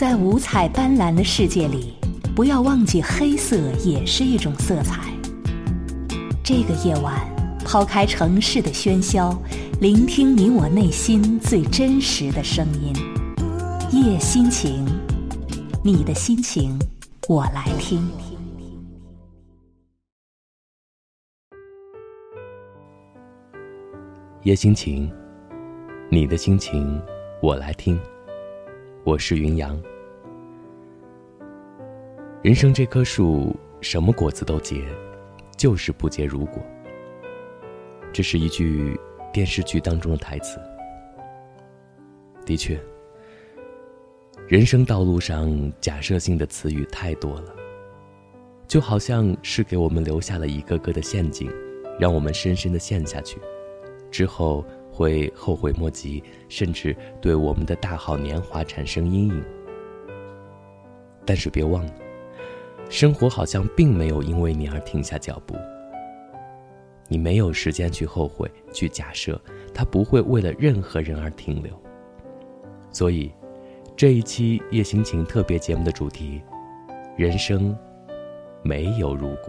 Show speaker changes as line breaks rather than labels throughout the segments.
在五彩斑斓的世界里，不要忘记黑色也是一种色彩。这个夜晚，抛开城市的喧嚣，聆听你我内心最真实的声音。夜心情，你的心情，我来听。
夜心情，你的心情，我来听。我是云阳。人生这棵树，什么果子都结，就是不结如果。这是一句电视剧当中的台词。的确，人生道路上假设性的词语太多了，就好像是给我们留下了一个个的陷阱，让我们深深的陷下去。之后会后悔莫及，甚至对我们的大好年华产生阴影。但是别忘了，生活好像并没有因为你而停下脚步。你没有时间去后悔，去假设它不会为了任何人而停留。所以，这一期夜心情特别节目的主题：人生没有如果。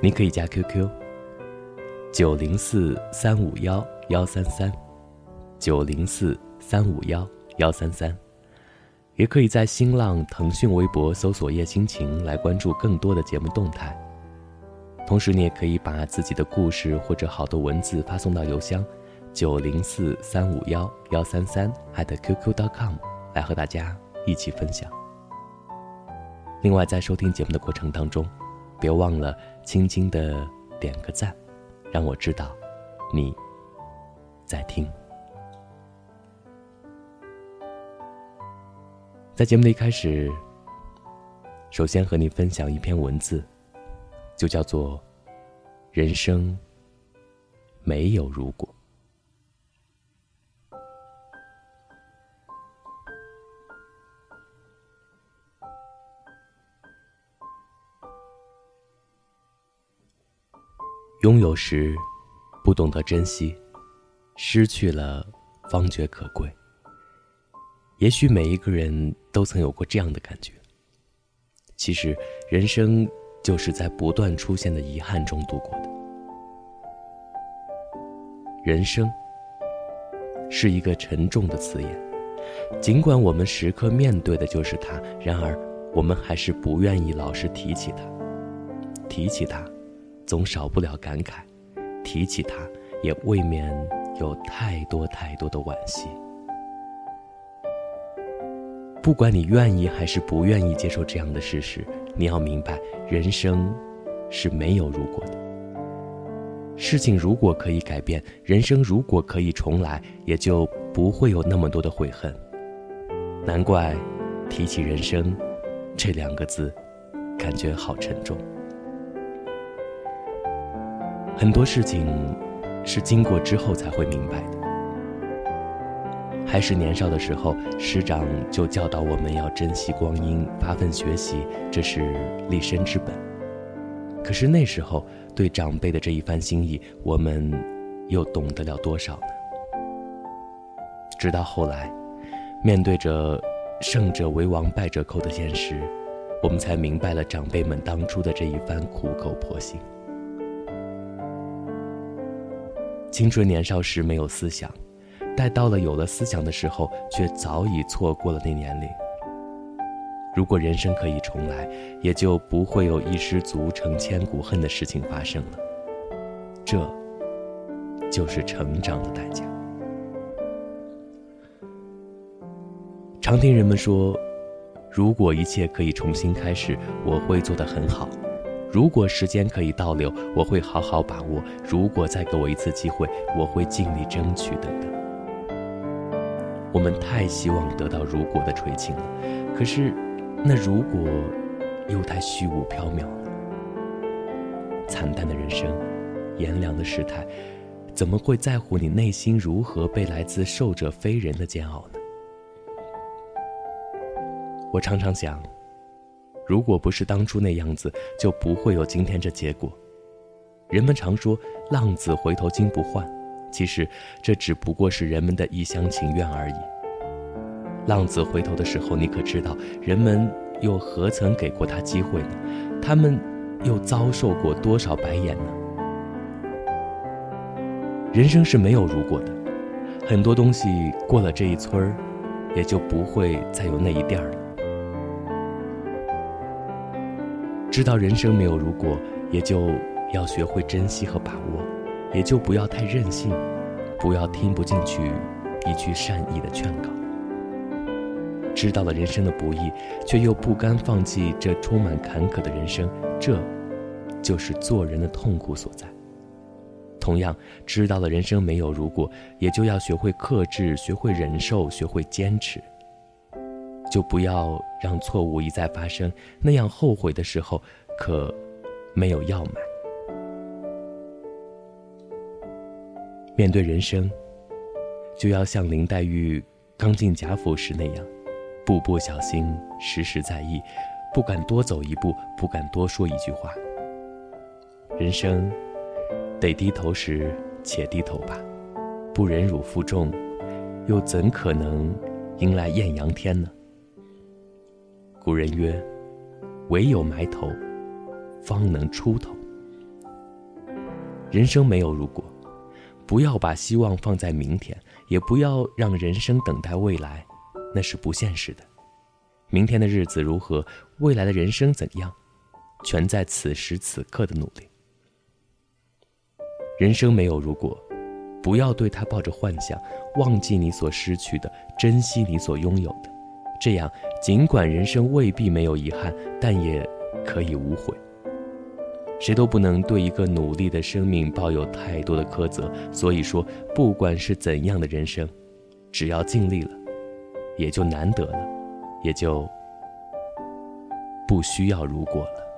你可以加 QQ。九零四三五幺幺三三，九零四三五幺幺三三，也可以在新浪、腾讯微博搜索“叶心情”来关注更多的节目动态。同时，你也可以把自己的故事或者好的文字发送到邮箱九零四三五幺幺三三 @QQ.com 来和大家一起分享。另外，在收听节目的过程当中，别忘了轻轻的点个赞。让我知道，你在听。在节目的一开始，首先和你分享一篇文字，就叫做“人生没有如果”。拥有时，不懂得珍惜；失去了，方觉可贵。也许每一个人都曾有过这样的感觉。其实，人生就是在不断出现的遗憾中度过的。人生是一个沉重的词眼，尽管我们时刻面对的就是它，然而我们还是不愿意老是提起它，提起它。总少不了感慨，提起他，也未免有太多太多的惋惜。不管你愿意还是不愿意接受这样的事实，你要明白，人生是没有如果的。事情如果可以改变，人生如果可以重来，也就不会有那么多的悔恨。难怪，提起人生，这两个字，感觉好沉重。很多事情是经过之后才会明白的。还是年少的时候，师长就教导我们要珍惜光阴，发奋学习，这是立身之本。可是那时候对长辈的这一番心意，我们又懂得了多少呢？直到后来，面对着胜者为王、败者寇的现实，我们才明白了长辈们当初的这一番苦口婆心。青春年少时没有思想，待到了有了思想的时候，却早已错过了那年龄。如果人生可以重来，也就不会有一失足成千古恨的事情发生了。这，就是成长的代价。常听人们说，如果一切可以重新开始，我会做得很好。如果时间可以倒流，我会好好把握；如果再给我一次机会，我会尽力争取。等等，我们太希望得到“如果”的垂青了，可是，那如果又太虚无缥缈了。惨淡的人生，炎凉的世态，怎么会在乎你内心如何被来自受者非人的煎熬呢？我常常想。如果不是当初那样子，就不会有今天这结果。人们常说“浪子回头金不换”，其实这只不过是人们的一厢情愿而已。浪子回头的时候，你可知道人们又何曾给过他机会呢？他们又遭受过多少白眼呢？人生是没有如果的，很多东西过了这一村儿，也就不会再有那一店儿了。知道人生没有如果，也就要学会珍惜和把握，也就不要太任性，不要听不进去一句善意的劝告。知道了人生的不易，却又不甘放弃这充满坎坷的人生，这，就是做人的痛苦所在。同样，知道了人生没有如果，也就要学会克制，学会忍受，学会坚持。就不要让错误一再发生，那样后悔的时候，可没有药买。面对人生，就要像林黛玉刚进贾府时那样，步步小心，时时在意，不敢多走一步，不敢多说一句话。人生，得低头时且低头吧，不忍辱负重，又怎可能迎来艳阳天呢？古人曰：“唯有埋头，方能出头。”人生没有如果，不要把希望放在明天，也不要让人生等待未来，那是不现实的。明天的日子如何，未来的人生怎样，全在此时此刻的努力。人生没有如果，不要对他抱着幻想，忘记你所失去的，珍惜你所拥有的。这样，尽管人生未必没有遗憾，但也可以无悔。谁都不能对一个努力的生命抱有太多的苛责。所以说，不管是怎样的人生，只要尽力了，也就难得了，也就不需要如果了。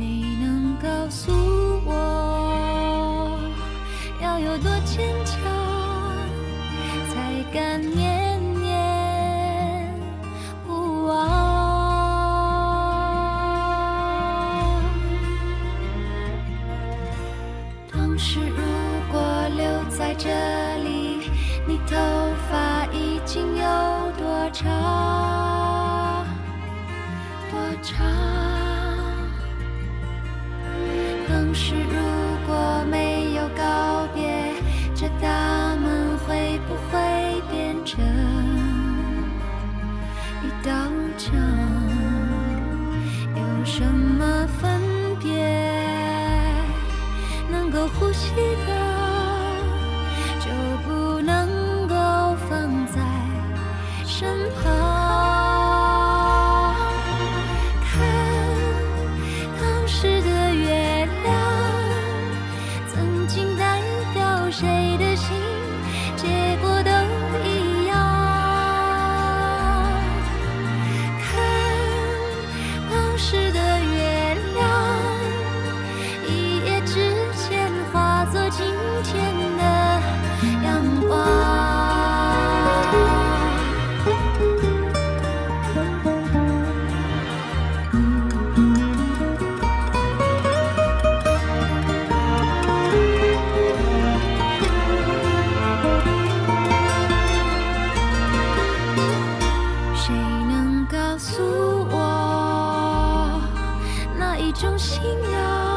谁能告诉我，要有多坚强，才敢念？种
信仰。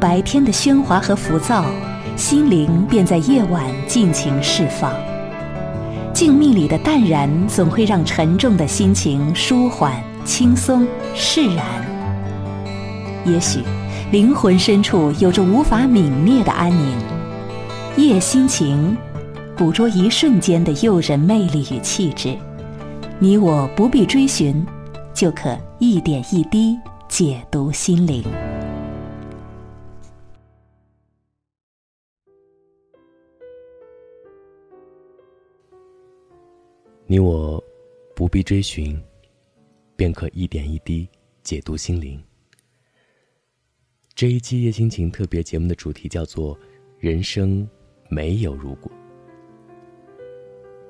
白天的喧哗和浮躁，心灵便在夜晚尽情释放。静谧里的淡然，总会让沉重的心情舒缓、轻松、释然。也许，灵魂深处有着无法泯灭的安宁。夜心情，捕捉一瞬间的诱人魅力与气质，你我不必追寻，就可一点一滴解读心灵。
你我不必追寻，便可一点一滴解读心灵。这一期夜心情特别节目的主题叫做“人生没有如果”。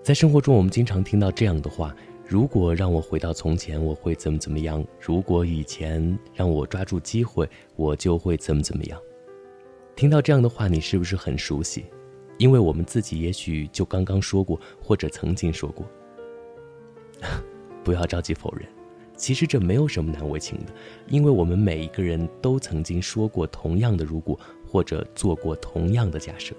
在生活中，我们经常听到这样的话：“如果让我回到从前，我会怎么怎么样？如果以前让我抓住机会，我就会怎么怎么样？”听到这样的话，你是不是很熟悉？因为我们自己也许就刚刚说过，或者曾经说过。不要着急否认，其实这没有什么难为情的，因为我们每一个人都曾经说过同样的如果，或者做过同样的假设。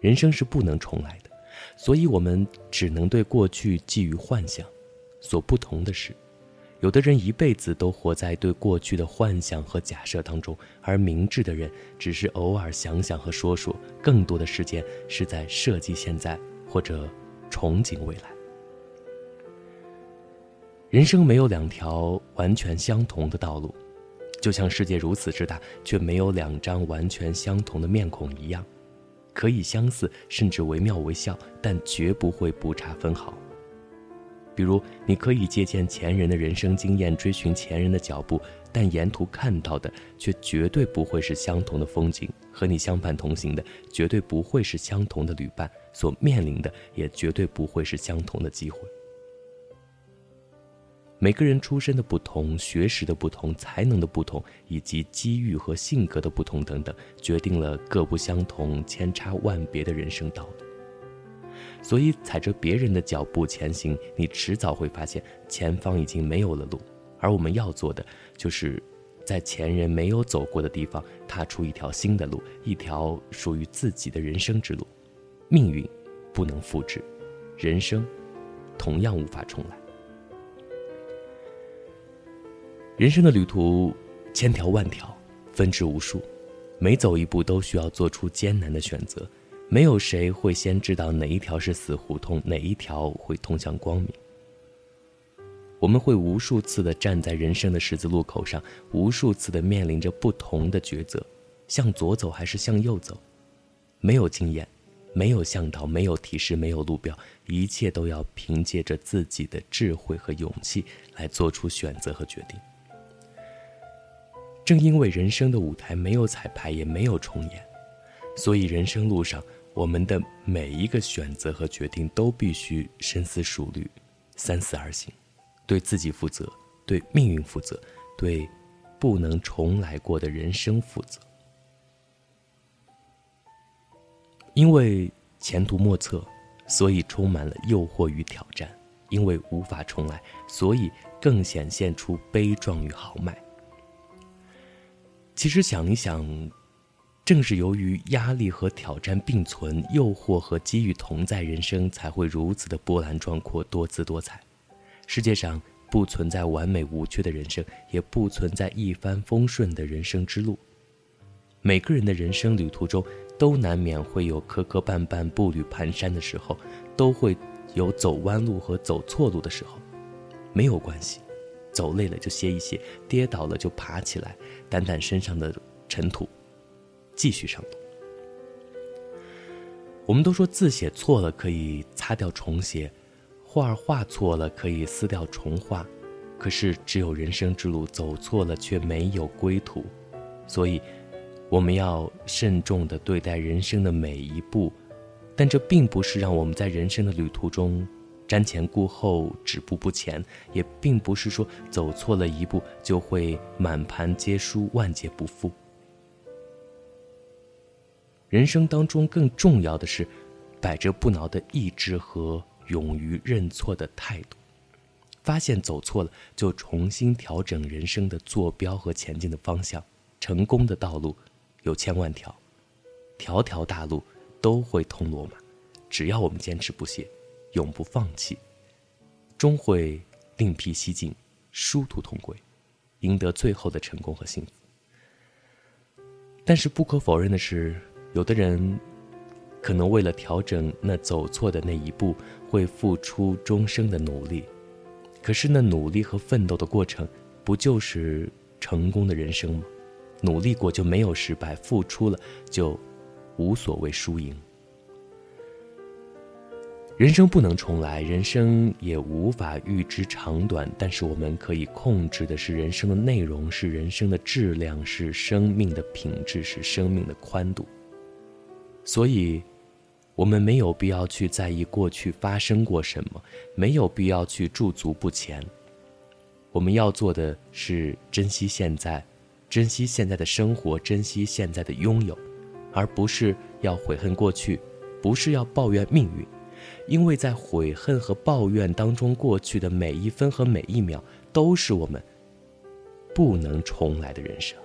人生是不能重来的，所以我们只能对过去寄予幻想。所不同的是，有的人一辈子都活在对过去的幻想和假设当中，而明智的人只是偶尔想想和说说，更多的时间是在设计现在或者憧憬未来。人生没有两条完全相同的道路，就像世界如此之大，却没有两张完全相同的面孔一样，可以相似，甚至惟妙惟肖，但绝不会不差分毫。比如，你可以借鉴前人的人生经验，追寻前人的脚步，但沿途看到的却绝对不会是相同的风景，和你相伴同行的绝对不会是相同的旅伴，所面临的也绝对不会是相同的机会。每个人出身的不同、学识的不同、才能的不同，以及机遇和性格的不同等等，决定了各不相同、千差万别的人生道路。所以，踩着别人的脚步前行，你迟早会发现前方已经没有了路。而我们要做的，就是在前人没有走过的地方，踏出一条新的路，一条属于自己的人生之路。命运不能复制，人生同样无法重来。人生的旅途千条万条，分支无数，每走一步都需要做出艰难的选择。没有谁会先知道哪一条是死胡同，哪一条会通向光明。我们会无数次的站在人生的十字路口上，无数次的面临着不同的抉择：向左走还是向右走？没有经验，没有向导，没有提示，没有路标，一切都要凭借着自己的智慧和勇气来做出选择和决定。正因为人生的舞台没有彩排，也没有重演，所以人生路上，我们的每一个选择和决定都必须深思熟虑，三思而行，对自己负责，对命运负责，对不能重来过的人生负责。因为前途莫测，所以充满了诱惑与挑战；因为无法重来，所以更显现出悲壮与豪迈。其实想一想，正是由于压力和挑战并存，诱惑和机遇同在，人生才会如此的波澜壮阔、多姿多彩。世界上不存在完美无缺的人生，也不存在一帆风顺的人生之路。每个人的人生旅途中，都难免会有磕磕绊绊、步履蹒跚的时候，都会有走弯路和走错路的时候，没有关系。走累了就歇一歇，跌倒了就爬起来，掸掸身上的尘土，继续上路。我们都说字写错了可以擦掉重写，画画错了可以撕掉重画，可是只有人生之路走错了却没有归途，所以我们要慎重的对待人生的每一步，但这并不是让我们在人生的旅途中。瞻前顾后，止步不前，也并不是说走错了一步就会满盘皆输、万劫不复。人生当中更重要的是，百折不挠的意志和勇于认错的态度。发现走错了，就重新调整人生的坐标和前进的方向，成功的道路有千万条，条条大路都会通罗马。只要我们坚持不懈，永不放弃，终会另辟蹊径，殊途同归，赢得最后的成功和幸福。但是不可否认的是，有的人可能为了调整那走错的那一步，会付出终生的努力。可是那努力和奋斗的过程，不就是成功的人生吗？努力过就没有失败，付出了就无所谓输赢。人生不能重来，人生也无法预知长短，但是我们可以控制的是人生的内容，是人生的质量，是生命的品质，是生命的宽度。所以，我们没有必要去在意过去发生过什么，没有必要去驻足不前。我们要做的是珍惜现在，珍惜现在的生活，珍惜现在的拥有，而不是要悔恨过去，不是要抱怨命运。因为在悔恨和抱怨当中过去的每一分和每一秒，都是我们不能重来的人生。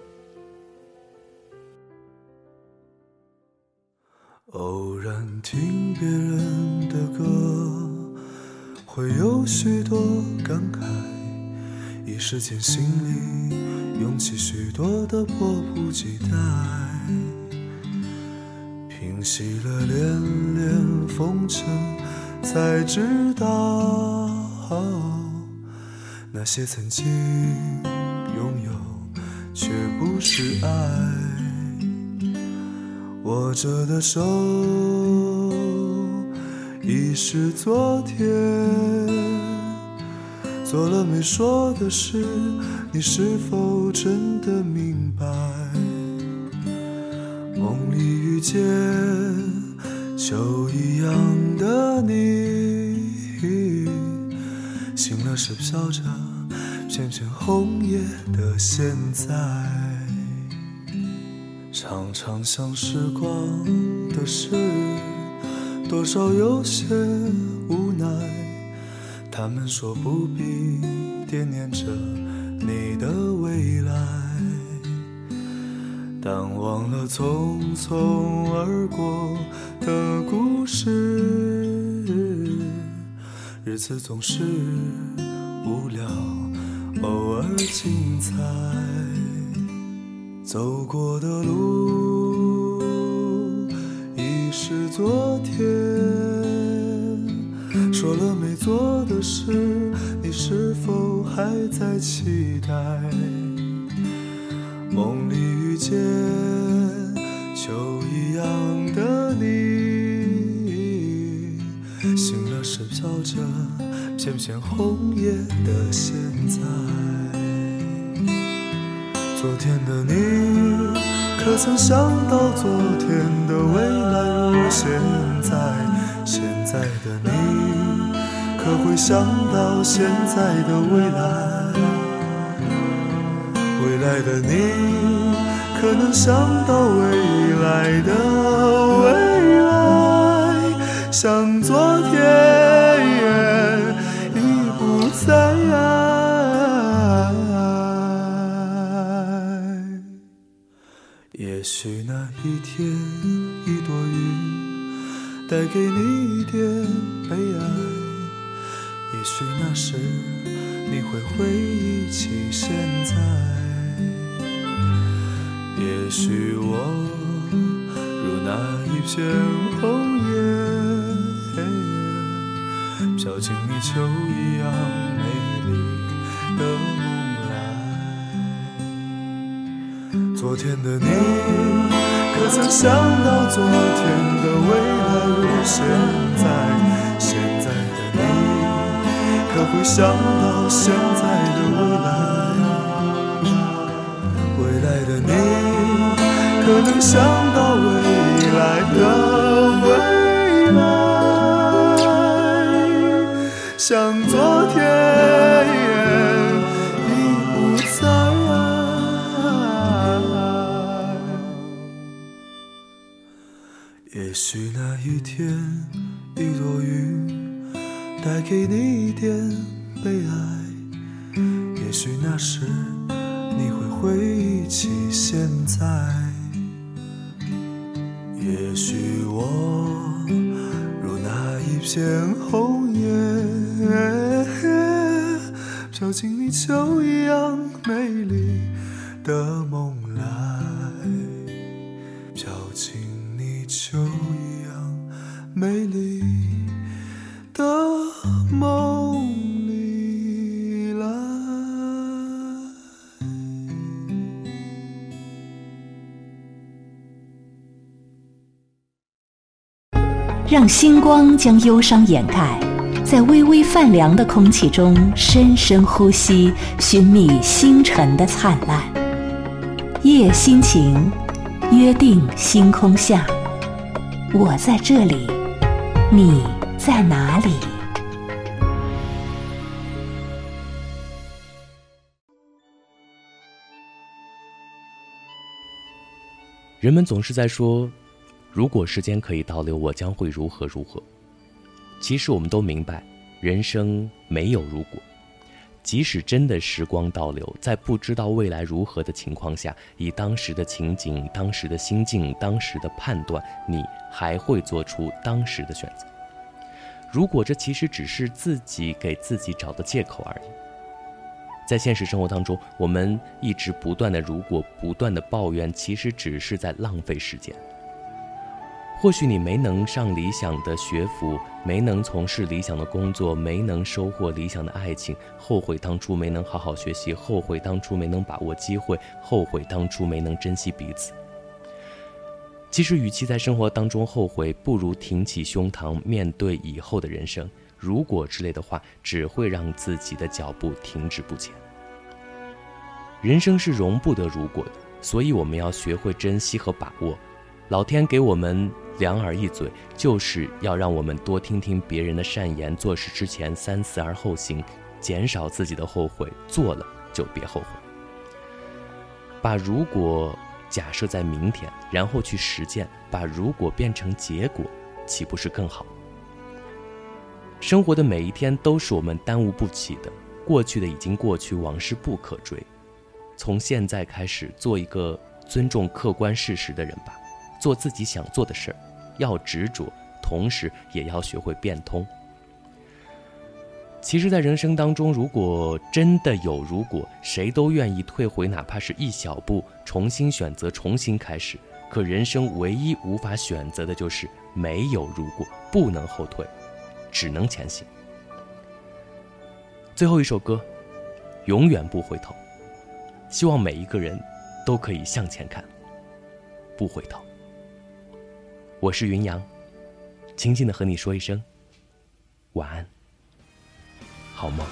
偶然听别人的歌，会有许多感慨，一时间心里涌起许多的迫不及待。平息了恋恋风尘，才知道那些曾经拥有，却不是爱。握着的手已是昨天，做了没说的事，你是否真的明白？里遇见秋一样的你，醒了时飘着片片红叶的现在，常常想时光的事，多少有些无奈。他们说不必惦念着你的未来。但忘了匆匆而过的故事，日子总是无聊，偶尔精彩。走过的路已是昨天，说了没做的事，你是否还在期待？梦里遇见秋一样的你，醒了时飘着片片红叶的现在。昨天的你，可曾想到昨天的未来如现在？现在的你，可会想到现在的未来？未来的你，可能想到未来的未来，像昨天已不在。也许那一天一朵云，带给你一点悲哀。也许那时你会回忆起现在。也许我如那一片红叶，飘进你秋一样美丽的梦来。昨天的你，可曾想到昨天的未来如现在？现在的你，可会想到现在的未来？你。可能想到未来的未来，像昨天已不在。也许那一天，一朵云带给你一点悲哀。也许那时。回忆起现在。也许我如那一片红叶，飘进你秋一样美丽的梦来，飘进你秋
星光将忧伤掩盖，在微微泛凉的空气中深深呼吸，寻觅星辰的灿烂。夜心情，约定星空下，我在这里，你在哪里？
人们总是在说，如果时间可以倒流，我将会如何如何。其实我们都明白，人生没有如果。即使真的时光倒流，在不知道未来如何的情况下，以当时的情景、当时的心境、当时的判断，你还会做出当时的选择。如果这其实只是自己给自己找的借口而已。在现实生活当中，我们一直不断的如果，不断的抱怨，其实只是在浪费时间。或许你没能上理想的学府，没能从事理想的工作，没能收获理想的爱情，后悔当初没能好好学习，后悔当初没能把握机会，后悔当初没能珍惜彼此。其实，与其在生活当中后悔，不如挺起胸膛面对以后的人生。如果之类的话，只会让自己的脚步停滞不前。人生是容不得如果的，所以我们要学会珍惜和把握。老天给我们两耳一嘴，就是要让我们多听听别人的善言，做事之前三思而后行，减少自己的后悔。做了就别后悔。把如果假设在明天，然后去实践，把如果变成结果，岂不是更好？生活的每一天都是我们耽误不起的，过去的已经过去，往事不可追。从现在开始，做一个尊重客观事实的人吧。做自己想做的事儿，要执着，同时也要学会变通。其实，在人生当中，如果真的有如果，谁都愿意退回，哪怕是一小步，重新选择，重新开始。可人生唯一无法选择的就是没有如果，不能后退，只能前行。最后一首歌，永远不回头。希望每一个人都可以向前看，不回头。我是云阳，轻轻的和你说一声晚安，好梦。